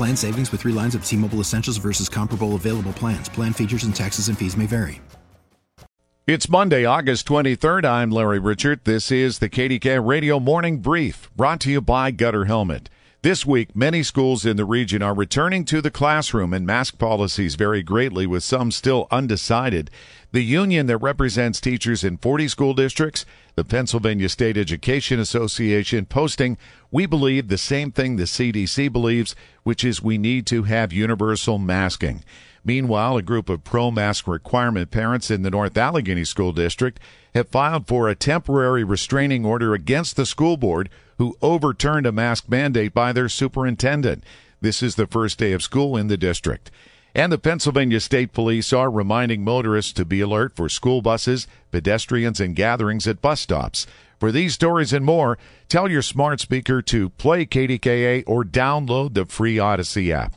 Plan savings with three lines of T Mobile Essentials versus comparable available plans. Plan features and taxes and fees may vary. It's Monday, August 23rd. I'm Larry Richert. This is the KDKA Radio Morning Brief, brought to you by Gutter Helmet. This week, many schools in the region are returning to the classroom, and mask policies vary greatly, with some still undecided. The union that represents teachers in 40 school districts, the Pennsylvania State Education Association, posting, We believe the same thing the CDC believes, which is we need to have universal masking. Meanwhile, a group of pro mask requirement parents in the North Allegheny School District have filed for a temporary restraining order against the school board who overturned a mask mandate by their superintendent. This is the first day of school in the district. And the Pennsylvania State Police are reminding motorists to be alert for school buses, pedestrians, and gatherings at bus stops. For these stories and more, tell your smart speaker to play KDKA or download the free Audacy app.